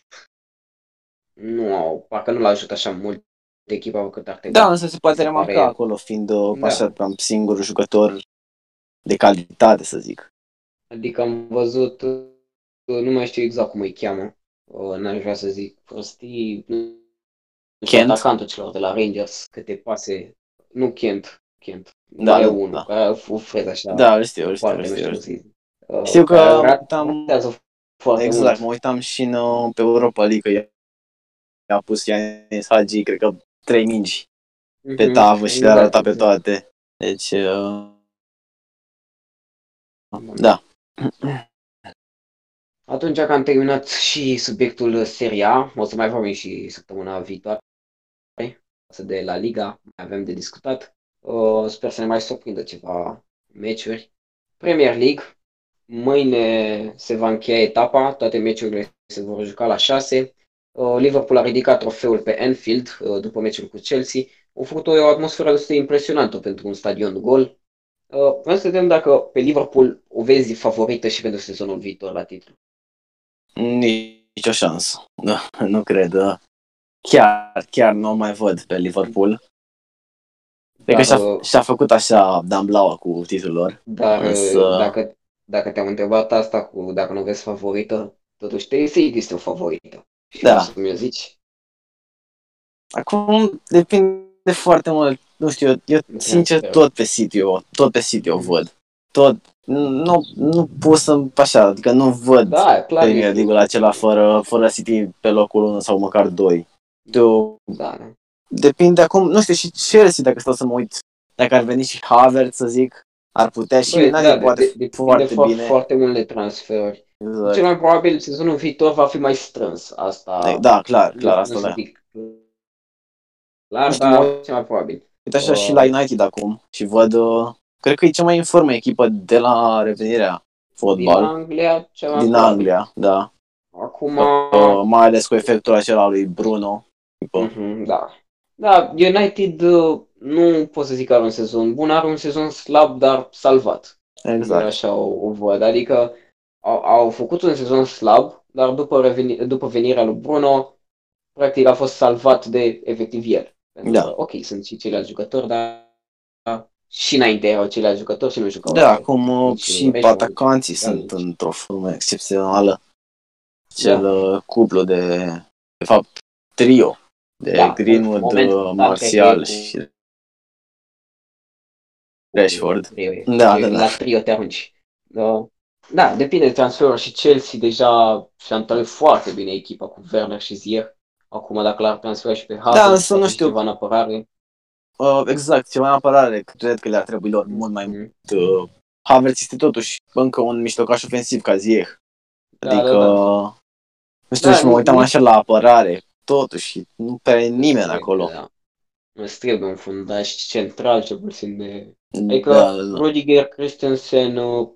nu au, parcă nu l-a ajutat așa mult de echipa cât ar trebui. da, însă se poate Se remarca pare- acolo, fiind uh, Da. așa cam singurul jucător de calitate, să zic. Adică am văzut, uh, nu mai știu exact cum îi cheamă, uh, n-aș vrea să zic prostii, nu nu știu, Kent? atacantul celor de la Rangers, câte pase, nu Kent, Kent, Da, mai e da, unul, da. care a fost frez așa, Da, îl știu, îl știu, îl foarte știu. Îl mișto știu. să zic. uh, Știu că care uitam- ratează foarte exact, mult. mă uitam și în, uh, pe Europa League, că i-a pus Ianis Hagi, cred că trei mingi pe Mhm, tavă și le-a exact, arătat pe exact. toate. Deci, uh, da. Atunci că am terminat și subiectul Serie A, o să mai vorbim și săptămâna viitoare. Față de La Liga, mai avem de discutat. Uh, Sper să ne mai surprindă ceva meciuri. Premier League, mâine se va încheia etapa, toate meciurile se vor juca la 6. Uh, Liverpool a ridicat trofeul pe Anfield uh, după meciul cu Chelsea. Au făcut o atmosferă destul de impresionantă pentru un stadion gol. Uh, Vreau să vedem dacă pe Liverpool o vezi favorită și pentru sezonul viitor la titlu. Nici o șansă. Nu, nu cred. uh, Chiar, chiar nu o mai văd pe Liverpool. Cred că Dar, și-a, uh, și-a făcut așa Dan Blaua cu titlul lor. Dar Însă- uh, dacă, dacă te-am întrebat asta cu dacă nu vezi favorită, totuși te City este o favorită. Și Da. o să mi-o zici? Acum depinde foarte mult. Nu știu, eu, eu sincer Da. tot pe City, eu, tot pe City o văd. Tot, nu, nu pot să, așa, adică nu văd Da, clar. Premier este- League-ul acela fără, fără City pe locul 1 sau măcar 2. Eu, Da, da. depinde acum, nu știu, și Chelsea, dacă stau să mă uit, dacă ar veni și Havertz, să zic, ar putea și Băi, United da, de- poate de- fi depinde foarte fo- bine. foarte mult de transferuri. Exact. Cel mai probabil sezonul viitor va fi mai strâns. Asta Da, clar, nu- clar, nu asta să da. zic Clar, Nu știu, dar mă- cel mai probabil. Uite așa Uh, și la United acum și văd, uh, cred că e cea mai în formă echipă de la revenirea Din fotbal Anglia, cel mai din probabil. Anglia, da. Acum, Uh, mai ales cu efectul acela lui Bruno. Tipă. Mhm, da. Da, United uh, nu pot să zic că are un sezon bun, are un sezon slab, dar salvat. Eu Exact. Așa o, o văd. Adică au, au făcut un sezon slab, dar după, reveni, după venirea lui Bruno, practic a fost salvat de efectiv el. Pentru Da. că, ok, sunt și ceilalți jucători, dar și înainte erau ceilalți jucători și nu jucau. Da, așa. acum uh, Nici și Rashford, atacanții nici sunt Galici. într-o formă excepțională. Cel uh, cuplu de, de fapt, trio de Da, în Greenwood, momentul uh, dat, Martial cred că e cu- și Rashford. Trio e. Da, E da, da. La trio te arunci. Da, da depinde de transferul și Chelsea deja și-a întărit foarte bine echipa cu Werner și Zier. Acum dacă l-ar transfera și pe Hazard, Da, însă nu poate știu. ceva în apărare. Uh, exact, ceva în apărare, cred că le-ar trebui lor mult mai Mhm. mult. Uh, Havertz este totuși încă un mijlocaș ofensiv ca Ziyech. Da, Adică, da, nu știu, Da, și mă nici- uitam nici- așa la apărare, totuși, nu prea e nimeni Trebuie, acolo. Da. Îți trebuie un fundaș central, cel puțin de... Adică Da, da, da. Rudiger, Christensen uh,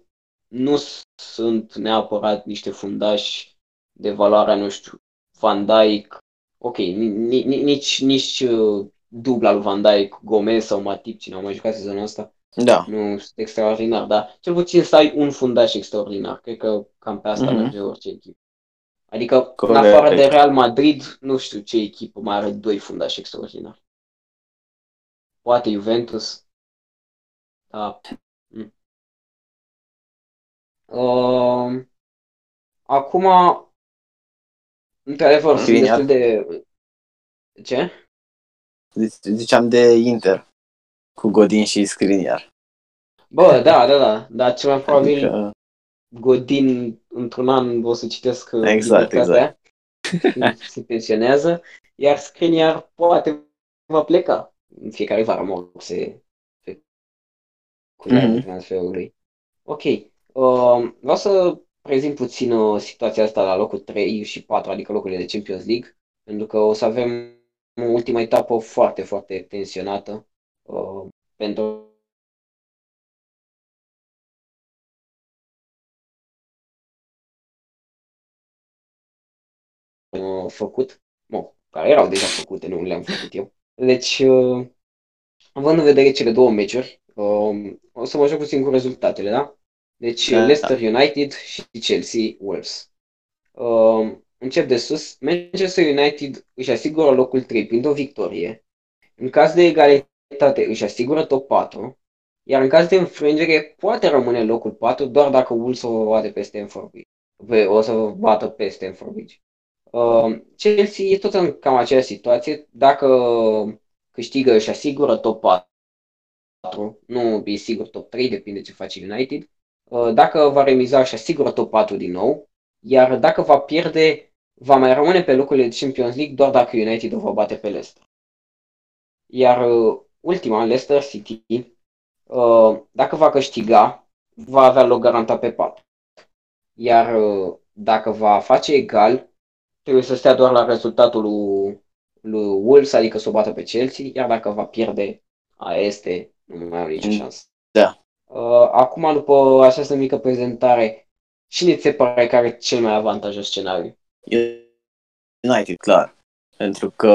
nu sunt neapărat niște fundași de valoare, nu știu, Van Dijk, ok, ni- ni- ni- nici, nici uh, dubla lui Van Dijk, Gomez sau Matip, cine au mai jucat sezonul ăsta, Da, nu sunt extraordinar, dar cel puțin să ai un fundaș extraordinar. Cred că cam pe asta Mhm. merge orice echipă. Adică, Corect. în afară de Real Madrid, nu știu ce echipă mai are doi fundași extraordinari. Poate Juventus. Da. Mm. Uh, acum, într-adevăr, sunt Skriniar. destul de... Ce? Zice- ziceam de Inter cu Godin și Skriniar. Bă, da, da, da. Dar cel mai probabil Adică, Godin într-un an o să citesc uh, Exact, libertatea, se pensionează, iar Skriniar poate va pleca în fiecare vară, mă, se, se cu Mhm. transferul lui. Ok, uh, vreau să prezint puțin uh, situația asta la locul 3 și 4, adică locurile de Champions League, pentru că o să avem o ultimă etapă foarte, foarte tensionată uh, pentru uh, făcut, mă, care erau deja făcute, nu le-am făcut eu. Deci, uh, având în vedere cele două meciuri, uh, o să mă joc puțin cu rezultatele, da? Deci, Da. Leicester United și Chelsea Wolves. Uh, încep de sus. Manchester United își asigură locul 3 prin o victorie. În caz de egalitate își asigură top 4. Iar în caz de înfrângere poate rămâne în locul 4 doar dacă Wolves o bate pe Stamford Bridge. Pe- O să bată pe Stamford Bridge. Uh, Chelsea e tot în cam aceeași situație. Dacă câștigă, își asigură top 4. Nu e sigur top 3, depinde ce face United. Uh, dacă va remiza și asigură top 4 din nou, iar dacă va pierde, va mai rămâne pe locurile de Champions League doar dacă United o va bate pe Leicester. Iar uh, ultima, Leicester City, uh, dacă va câștiga, va avea loc garantat pe 4. Iar dacă va face egal, trebuie să stea doar la rezultatul lui, lui Wolves, adică să o bată pe Chelsea, iar dacă va pierde, aia este, nu mai au nicio Mm. șansă. Da. Uh, acum, după această mică prezentare, cine ți se pare că are cel mai avantajos scenariu? United, clar. Pentru că,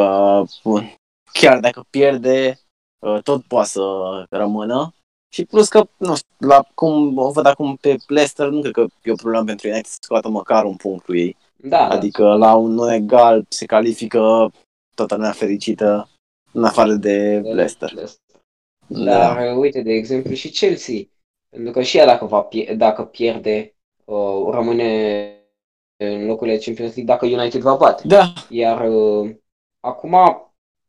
bun, chiar dacă pierde, uh, tot poate să rămână. Și plus că, nu știu, la cum o văd acum pe Leicester, nu cred că e o problemă pentru United să scoată măcar un punct cu ei. Da, Adică la un non egal se califică toată lumea fericită, în afară de da. Leicester. Leicester. Da. Dar, uh, uite, de exemplu, și Chelsea. Pentru că și ea, dacă, va pie- dacă pierde, uh, rămâne în locurile Champions League dacă United va bate. Da, Iar uh, acum,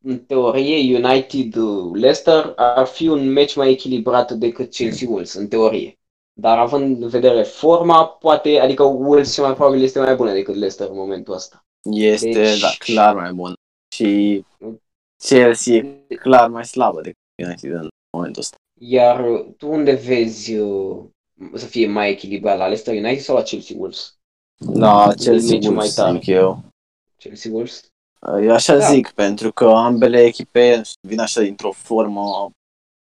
în teorie, United-Leicester ar fi un meci mai echilibrat decât Chelsea-Wolves, în teorie. Dar având în vedere forma, poate, adică Wolves cel mai probabil este mai bună decât Leicester în momentul ăsta. este Deci- da, clar mai bun. Și Chelsea e clar mai slabă decât United în momentul ăsta. Iar uh, tu unde vezi uh, să fie mai echilibrat, la Leicester United sau la Chelsea-Wolves? La Chelsea meciul mai Wolves, tare. zic eu. Chelsea-Wolves? Eu așa Da. zic, pentru că ambele echipe vin așa dintr-o formă...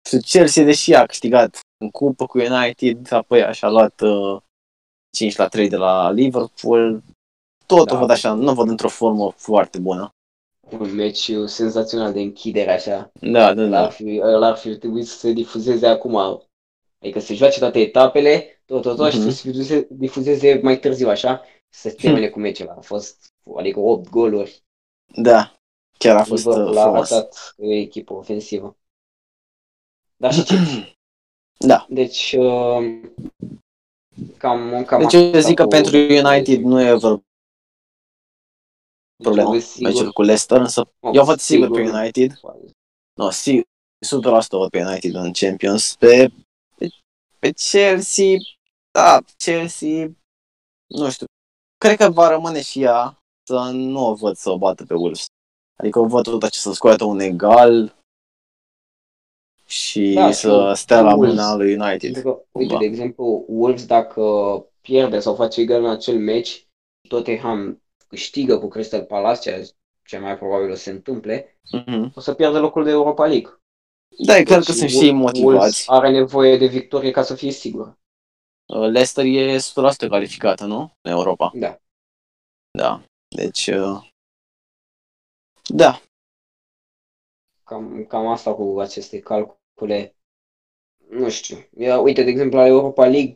Și Chelsea, deși a câștigat în cupă cu United, apoi așa a luat uh, 5 la 3 de la Liverpool, tot Da. o văd așa, nu o văd într-o formă foarte bună. Un meci uh, senzațional de închidere, așa. Da, da, Ar da. fi, ăla ar fi trebuit să se difuzeze acum. Adică să joace toate etapele, tot, tot, tot, și Mhm. să se difuzeze, difuzeze mai târziu, așa, să se termine cu meciul ăla. A fost, adică 8 goluri. Da, chiar a fost uh, Liverpool a frumos. arătat că e echipă ofensivă. Dar și Chelsea. Da. Deci, uh, cam, cam Deci eu asta zic că cu- pentru United nu e vreo problemă Deci, sigur- meciul cu Leicester, însă eu văd sigur pe United. Nu, sigur, 100% văd pe United în Champions. Pe, pe, pe Chelsea, da, Chelsea, nu știu, cred că va rămâne și ea să nu o văd să o bată pe Wolves. Adică o văd tot așa să scoată un egal și Da, să și stea la Wolves. mâna lui United. Pentru că, uite, Cumva. de exemplu, Wolves dacă pierde sau face egal în acel meci, Tottenham câștigă cu Crystal Palace, ceea ce mai probabil o să se întâmple, Mhm. o să pierde locul de Europa League. Da, e clar că Deci sunt și ei Wolves motivați. are nevoie de victorie ca să fie sigur. Uh, Leicester e 100% calificată, nu? În Europa. Da. Da. Deci, uh, da. Cam, cam asta cu aceste calcule. Nu știu. Ia, uite, de exemplu, la Europa League,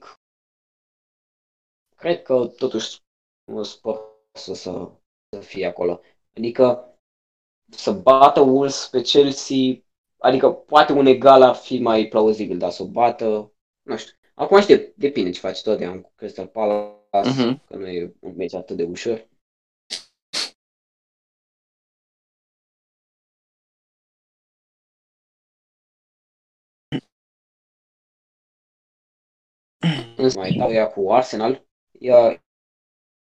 cred că totuși un spor să, să, să fie acolo. Adică să bată Wolves pe Chelsea, adică poate un egal ar fi mai plauzibil, dar să o bată, nu știu. Acum știu, depinde ce face tot cu Crystal Palace, Mhm. că nu e un meci atât de ușor. Însă mai dau ea cu Arsenal, iar,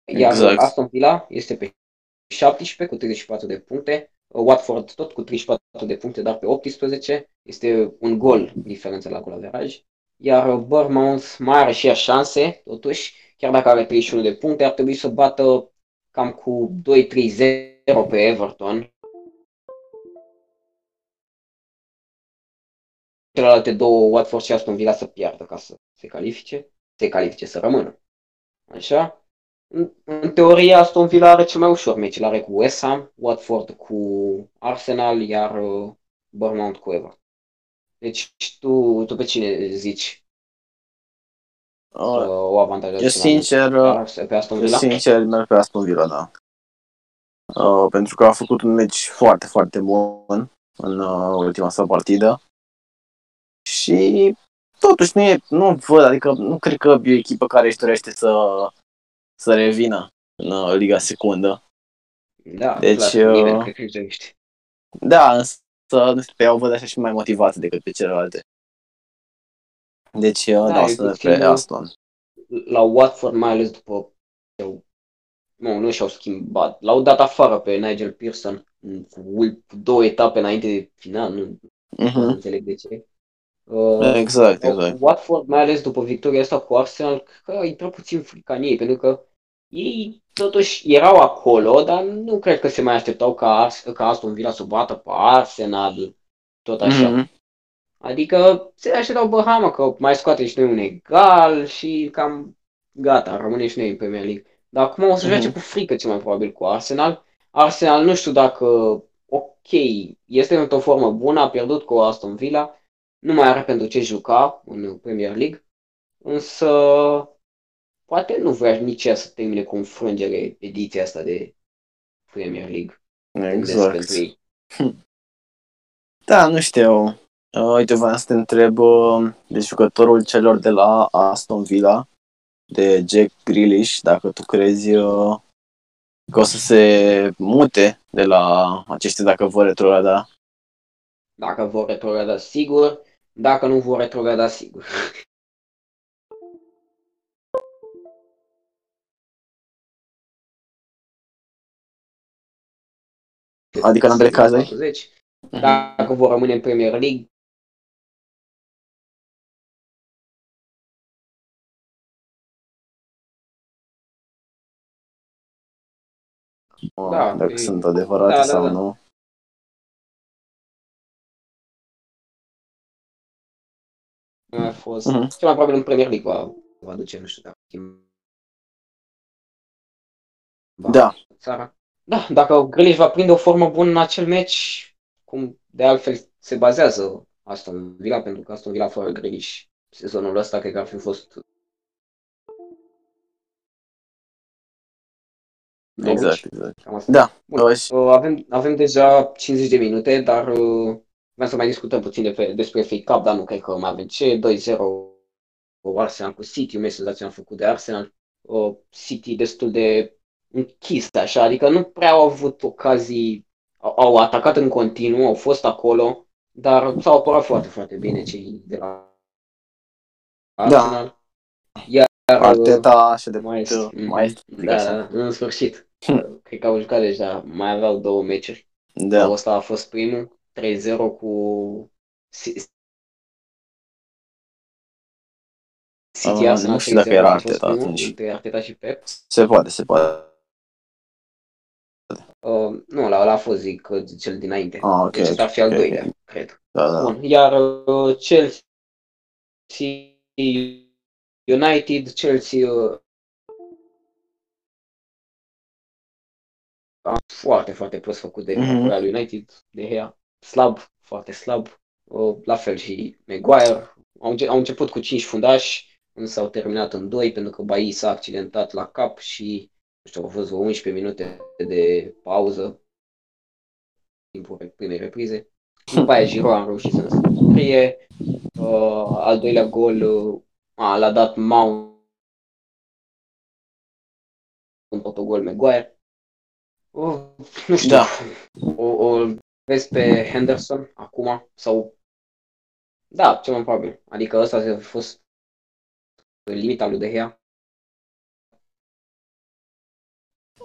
iar Exact. Aston Villa este pe 17 cu 34 de puncte, Watford tot cu 34 de puncte, dar pe 18, este un gol diferență la gol averaj, iar Bournemouth mai are și ea șanse, totuși, chiar dacă are 31 de puncte, ar trebui să bată cam cu 2-3-0 pe Everton. Celelalte două, Watford și Aston Villa, să piardă ca să se califice, se califice să rămână. Așa? În, în teorie, Aston Villa are cel mai ușor meci. Îl are cu West Ham, Watford cu Arsenal, iar uh, Bournemouth cu Everton. Deci tu, tu pe cine zici uh, Uh, o avantajează? eu cel mai mult? sincer, uh, Pe- Pe Aston eu Villa? sincer merg pe Aston Villa, da. Uh, pentru că a făcut un meci foarte, foarte bun în uh, ultima sa partidă. Și totuși nu, e, nu văd, adică nu cred că e o echipă care își dorește să, să revină în uh, Liga Secundă. Da, Deci, clar, uh, nimeni cred că își dorește. Da, însă nu știu, pe ea o văd așa și mai motivată decât pe celelalte. Deci, uh, Da, da, o e să merg pe puțin- Aston. la Watford, mai ales după nu, nu și-au schimbat. L-au dat afară pe Nigel Pearson cu două etape înainte de final, nu, uh-huh. nu înțeleg de ce. Uh, exact, exact. Watford, mai ales după victoria asta cu Arsenal, că e prea puțin frica în ei, pentru că ei totuși erau acolo, dar nu cred că se mai așteptau ca, Ars- ca Aston Villa să bată pe Arsenal, tot așa. Mm-hmm. Adică se așteptau, bă, hamă, că mai scoate și noi un egal și cam gata, rămâne și noi în Premier League. Dar acum o să joace mm-hmm. cu frică cel mai probabil cu Arsenal. Arsenal nu știu dacă, ok, este într-o formă bună, a pierdut cu Aston Villa, nu mai are pentru ce juca în Premier League, însă poate nu vrea nici ea să termine cu înfrângere ediția asta de Premier League. Exact. Da, nu știu. Uh, uite, vreau să te întreb uh, de jucătorul celor de la Aston Villa, de Jack Grealish, dacă tu crezi uh, că o să se mute de la aceștia dacă vor retrograda. Dacă vor retrograda, sigur. Dacă nu vor retrograda, sigur. Adică în ambele cazuri? Dacă vor rămâne în Premier League, da, dacă e... sunt adevărate da, sau da, da. nu. A fost uh-huh. cel mai probabil în Premier League va, va duce, nu știu dacă da. țara. Da, dacă Grealish va prinde o formă bună în acel meci, cum de altfel se bazează Aston Villa, pentru că Aston Villa fără Grealish sezonul ăsta cred că ar fi fost Exact, exact. Da. Bun. Uh, avem, avem deja 50 de minute, dar uh, vreau să mai discutăm puțin de pe, despre FA Cup, dar nu cred că mai avem ce. 2-0 Arsenal cu City, un meci senzațional făcut de Arsenal. Uh, City destul de închis, așa, adică nu prea au avut ocazii, au, au atacat în continuu, au fost acolo, dar s-au apărat foarte, foarte bine cei de la da. Arsenal. Da. Iar Arteta și de mai este, mai este da, da, în sfârșit. Cred că au jucat deja, mai aveau două meciuri. Da. Ăsta a fost primul, 3-0 cu City uh, Nu știu dacă era Arteta atunci. Între Arteta și Pep. Se poate, se poate. Uh, nu, la ăla a fost, zic, cel dinainte. Ah, ok. Deci ar fi al okay, doilea, okay. cred. Da, da. Bun. Iar uh, Chelsea United, Chelsea uh, foarte, foarte prost făcut de mm-hmm. Real United, de Gea, slab, foarte slab, uh, la fel și Maguire. Au, au început cu 5 fundași, însă au terminat în 2 pentru că Bailly s-a accidentat la cap și nu știu, au fost 11 minute de pauză timpul primei reprize. După aia Giro a reușit să scrie. Uh, al doilea gol uh, a, l-a dat Mount un autogol Maguire. O, nu știu, da. o, o vezi pe Henderson acum sau da, ce mai probabil. Adică ăsta a fost limita lui De Gea.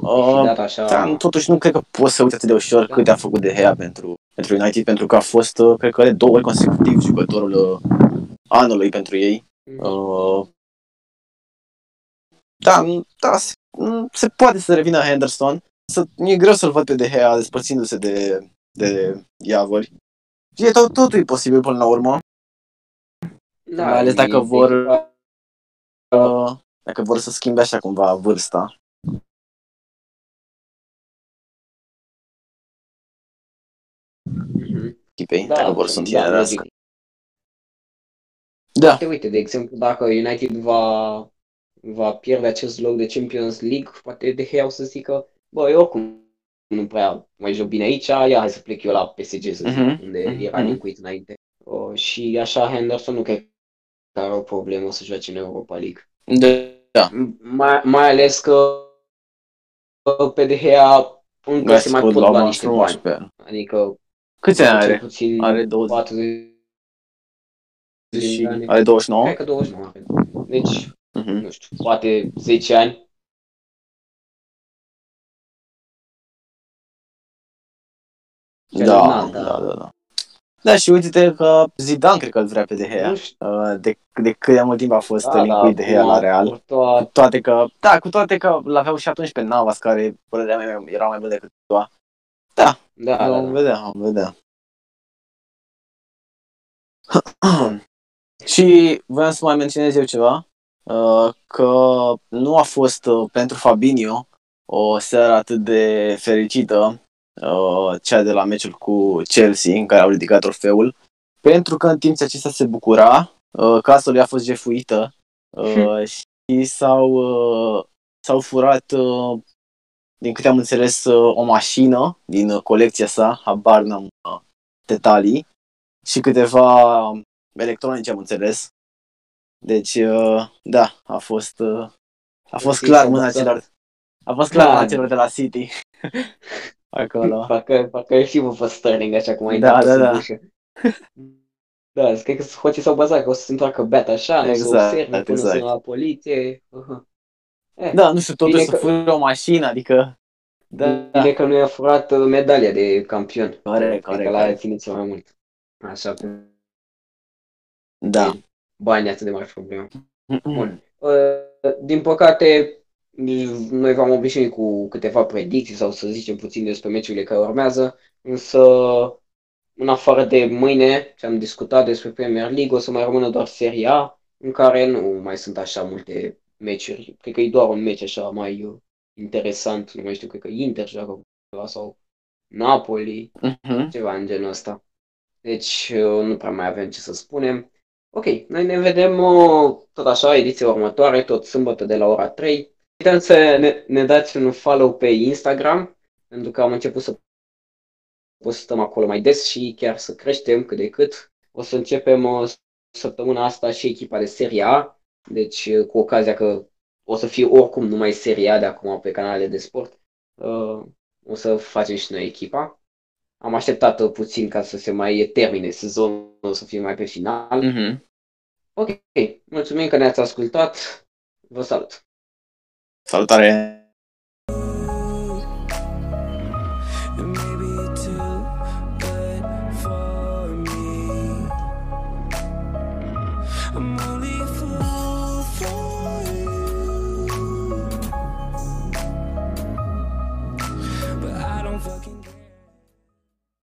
Uh, așa... da, totuși nu cred că poți să uite atât de ușor da. cât a făcut De Gea pentru, pentru United, pentru că a fost, uh, cred că de două ori consecutiv jucătorul uh, anului pentru ei. Mm. Uh, da, da, se, se poate să revină Henderson. Să, e greu să-l văd pe De Gea despărțindu-se de, de Iavori. E tot, totul e posibil până la urmă. Da, Mai ales dacă vor uh, dacă vor să schimbe așa cumva vârsta. Mm-hmm. Echipei, da, dacă vor să întinerească. Da. Uite, uite, de exemplu, dacă United va, va pierde acest loc de Champions League, poate De Gea o să zică, bă, eu oricum nu prea mai joc bine aici, ia hai să plec eu la PSG, să zic, uh-huh. unde uh-huh. era Nicuit înainte. O, și așa Henderson nu cred că are o problemă să joace în Europa League. Da. Mai, mai ales că pe De Gea încă se mai pot lua niște bani. Adică Câți ani are? Are 20. 40 și are 29? Cred că 29 Deci, Mhm. nu știu, poate 10 ani. Da, Celălalt, da, da, da. Da, și uite-te că Zidane cred că îl vrea pe De Gea. Nu știu. Uh, De, de cât de mult timp a fost Da, linkuit De Gea acum, la Real. cu toate- Cu toate că, da, cu toate că l-aveau și atunci pe Navas, care părerea mea era mai bun decât Toa. Da, Da, da, vom da. vedea, vom vedea. și voiam să mai menționez eu ceva, uh, că nu a fost uh, pentru Fabinho o seară atât de fericită, uh, cea de la meciul cu Chelsea, în care au ridicat trofeul, pentru că în timp ce acesta se bucura, uh, casa lui a fost jefuită uh, și s-au, uh, s-au furat, uh, din câte am înțeles, uh, o mașină din uh, colecția sa, habar n-am uh, detalii, și câteva electronice, am înțeles. Deci, uh, da, a fost, uh, a fost Știi, clar s-au mâna bazat. celor, a fost clar Da. mâna celor de la City. Acolo. Parcă, parcă e filmul pe Sterling, așa cum ai Da, dat-o da, sub da. ușă. Da, cred că hoții s-au bazat că o să se întoarcă beat așa, nu o să Exact, observe până exact. să la poliție. Uh-huh. Eh, Da, nu știu, totuși Bine să că- furi o mașină, adică... Da, Bine că nu i-a furat uh, medalia de campion. Corect, Cred corect, că l-a corect. ținut cel mai mult. Așa, pentru da. banii atât de mari problemă. Bun. Uh, Din păcate, noi v-am obișnuit cu câteva predicții sau să zicem puțin despre meciurile care urmează, însă în afară de mâine, ce am discutat despre Premier League, o să mai rămână doar Serie A, în care nu mai sunt așa multe meciuri. Cred că e doar un meci așa mai uh, interesant, nu mai știu, cred că Inter joacă cu ceva sau Napoli, Mhm. ceva în genul ăsta. Deci uh, nu prea mai avem ce să spunem. Ok, noi ne vedem uh, tot așa, ediția următoare, tot sâmbătă de la ora 3. Uitați să ne, ne dați un follow pe Instagram, pentru că am început să postăm acolo mai des și chiar să creștem cât de cât. O să începem uh, săptămâna asta și echipa de Serie A, deci uh, cu ocazia că o să fie oricum numai Serie A de acum pe canalele de sport. Uh, o să facem și noi echipa. Am așteptat uh, puțin ca să se mai termine sezonul, o să fie mai pe final. Mhm. Ok, mulțumim că ne-ați ascultat. Vă salut! 咋了大连